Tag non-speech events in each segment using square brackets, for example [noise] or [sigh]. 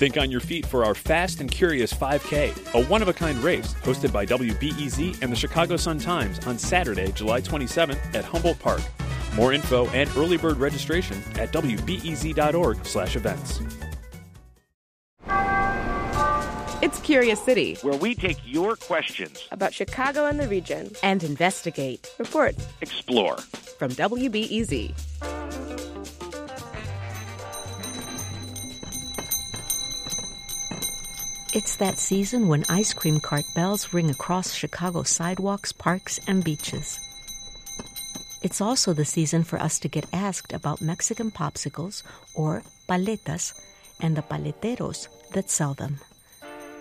Think on your feet for our Fast and Curious 5K, a one of a kind race hosted by WBEZ and the Chicago Sun-Times on Saturday, July 27th at Humboldt Park. More info and early bird registration at wbez.org/events. It's Curious City, where we take your questions about Chicago and the region and investigate, report, explore. From WBEZ. It's that season when ice cream cart bells ring across Chicago sidewalks, parks, and beaches. It's also the season for us to get asked about Mexican popsicles, or paletas, and the paleteros that sell them.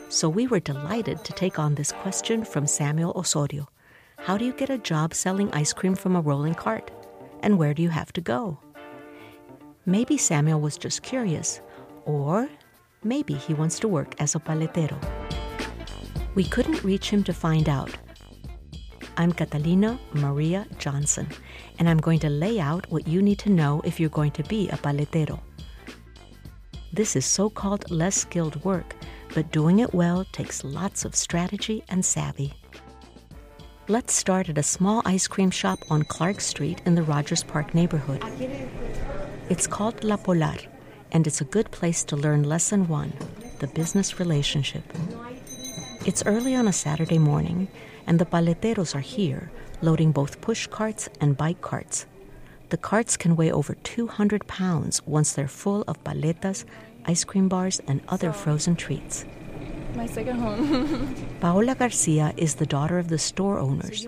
So we were delighted to take on this question from Samuel Osorio. How do you get a job selling ice cream from a rolling cart? And where do you have to go? Maybe Samuel was just curious, or Maybe he wants to work as a paletero. We couldn't reach him to find out. I'm Catalina Maria Johnson, and I'm going to lay out what you need to know if you're going to be a paletero. This is so called less skilled work, but doing it well takes lots of strategy and savvy. Let's start at a small ice cream shop on Clark Street in the Rogers Park neighborhood. It's called La Polar and it's a good place to learn lesson one the business relationship. It's early on a Saturday morning, and the paleteros are here, loading both push carts and bike carts. The carts can weigh over 200 pounds once they're full of paletas, ice cream bars, and other frozen treats. My second home. [laughs] Paola Garcia is the daughter of the store owners.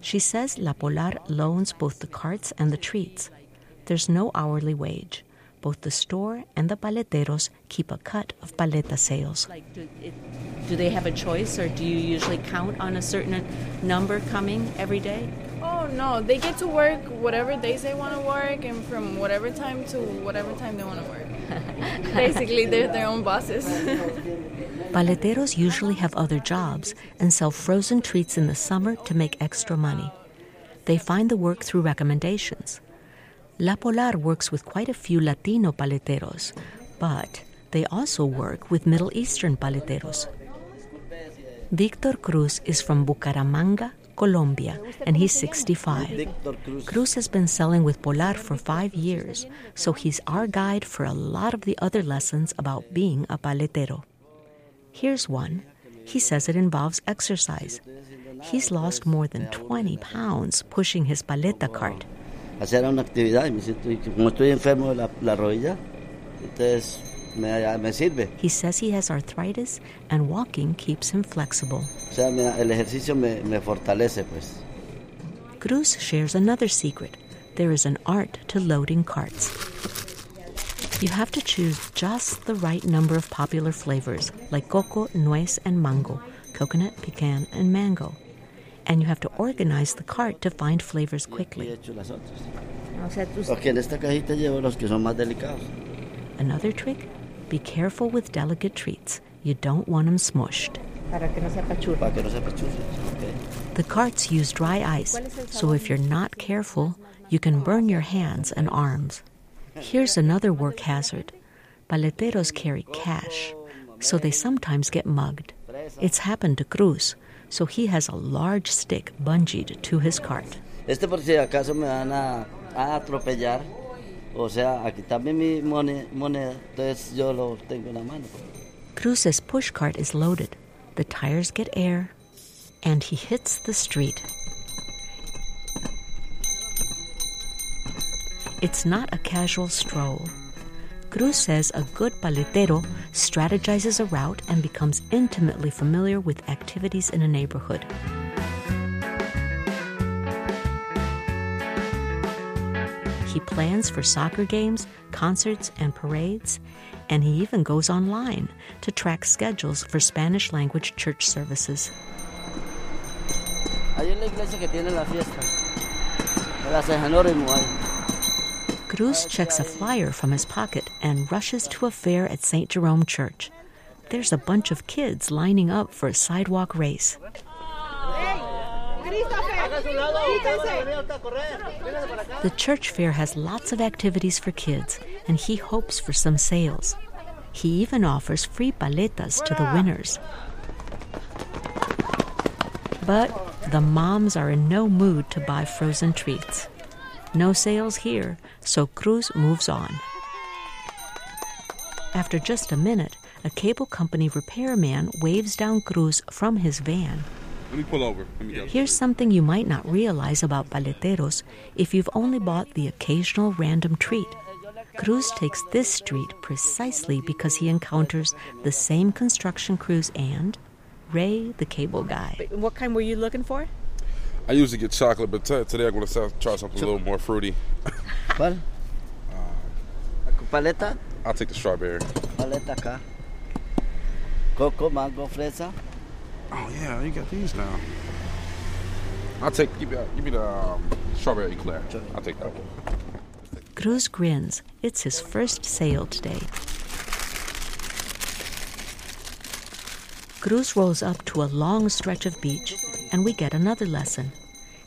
She says La Polar loans both the carts and the treats. There's no hourly wage both the store and the paleteros keep a cut of paleta sales. Like, do, it, do they have a choice, or do you usually count on a certain number coming every day? Oh no, they get to work whatever days they want to work, and from whatever time to whatever time they want to work. [laughs] Basically, they're their own bosses. [laughs] Paleteros usually have other jobs and sell frozen treats in the summer to make extra money. They find the work through recommendations. La Polar works with quite a few Latino paleteros, but they also work with Middle Eastern paleteros. Victor Cruz is from Bucaramanga, Colombia, and he's 65. Cruz has been selling with Polar for five years, so he's our guide for a lot of the other lessons about being a paletero. Here's one. He says it involves exercise. He's lost more than 20 pounds pushing his paleta cart hacer una actividad y me siento, como estoy enfermo de la, la rodilla, entonces me, me, sirve. He says he has arthritis and walking keeps him flexible. O sea, me, el ejercicio me, me fortalece, pues. Cruz shares another secret. There is an art to loading carts. You have to choose just the right number of popular flavors like coco, nuez, and mango, coconut, pecan, and mango and you have to organize the cart to find flavors quickly. Another trick be careful with delicate treats. You don't want them smushed. The carts use dry ice, so if you're not careful, you can burn your hands and arms. Here's another work hazard paleteros carry cash, so they sometimes get mugged. It's happened to Cruz, so he has a large stick bungeed to his cart. Este por si acaso me van a, a atropellar, o sea, a quitarme mi moneda, entonces yo lo tengo en la mano. Cruz's pushcart is loaded. The tires get air, and he hits the street. It's not a casual stroll. Cruz says a good paletero strategizes a route and becomes intimately familiar with activities in a neighborhood. He plans for soccer games, concerts, and parades, And he even goes online to track schedules for Spanish language church services. En la iglesia que tiene la fiesta. Cruz checks a flyer from his pocket and rushes to a fair at St. Jerome Church. There's a bunch of kids lining up for a sidewalk race. The church fair has lots of activities for kids, and he hopes for some sales. He even offers free paletas to the winners. But the moms are in no mood to buy frozen treats. No sales here, so Cruz moves on. After just a minute, a cable company repairman waves down Cruz from his van. Let me pull over. Let me get Here's something you might not realize about paleteros if you've only bought the occasional random treat. Cruz takes this street precisely because he encounters the same construction crews and Ray, the cable guy. What kind were you looking for? I usually get chocolate, but t- today I'm going to try something a little more fruity. [laughs] ¿Cuál? Paleta. I'll take the strawberry. Paleta acá. Coco, mango, fresa. Oh yeah, you got these now. I'll take give me, uh, give me the um, strawberry eclair. I'll take that one. Cruz grins. It's his first sale today. Cruz rolls up to a long stretch of beach, and we get another lesson.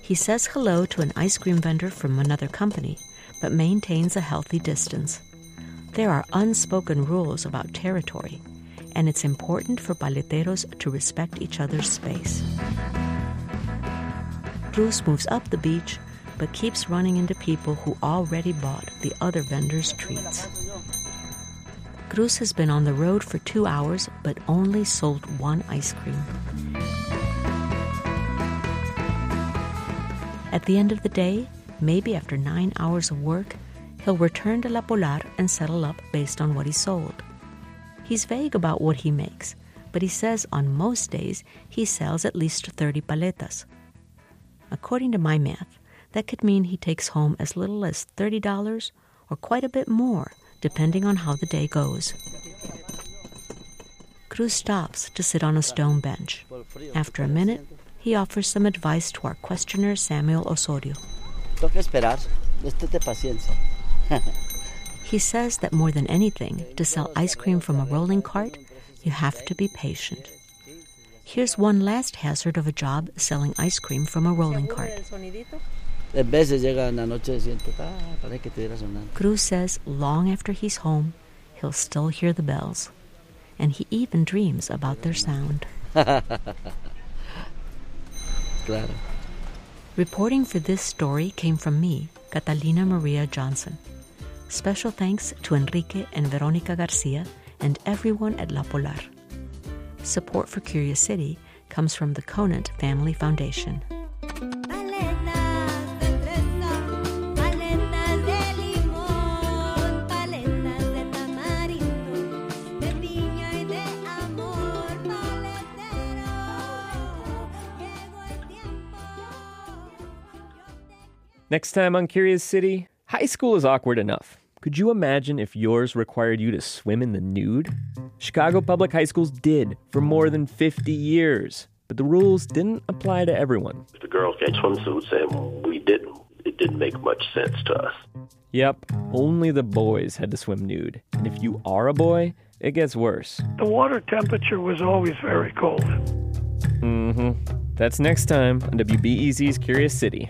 He says hello to an ice cream vendor from another company, but maintains a healthy distance. There are unspoken rules about territory, and it's important for paleteros to respect each other's space. Cruz moves up the beach, but keeps running into people who already bought the other vendor's treats. Cruz has been on the road for two hours, but only sold one ice cream. At the end of the day, maybe after nine hours of work, he'll return to La Polar and settle up based on what he sold. He's vague about what he makes, but he says on most days he sells at least 30 paletas. According to my math, that could mean he takes home as little as $30 or quite a bit more, depending on how the day goes. Cruz stops to sit on a stone bench. After a minute, he offers some advice to our questioner Samuel Osorio. Toca esperar. Estate paciencia. [laughs] He says that more than anything, to sell ice cream from a rolling cart, you have to be patient. Here's one last hazard of a job selling ice cream from a rolling cart. En veces llega en la noche y siento, ah, que estuviera sonando. Cruz says long after he's home, he'll still hear the bells. And he even dreams about their sound. [laughs] Claro. Reporting for this story came from me, Catalina Maria Johnson. Special thanks to Enrique and Veronica Garcia and everyone at La Polar. Support for Curious City comes from the Conant Family Foundation. Next time on Curious City, high school is awkward enough. Could you imagine if yours required you to swim in the nude? Chicago public high schools did for more than 50 years, but the rules didn't apply to everyone. the girls had swimsuits and we didn't. It didn't make much sense to us. Yep, only the boys had to swim nude. And if you are a boy, it gets worse. The water temperature was always very cold. Mm hmm. That's next time on WBEZ's Curious City.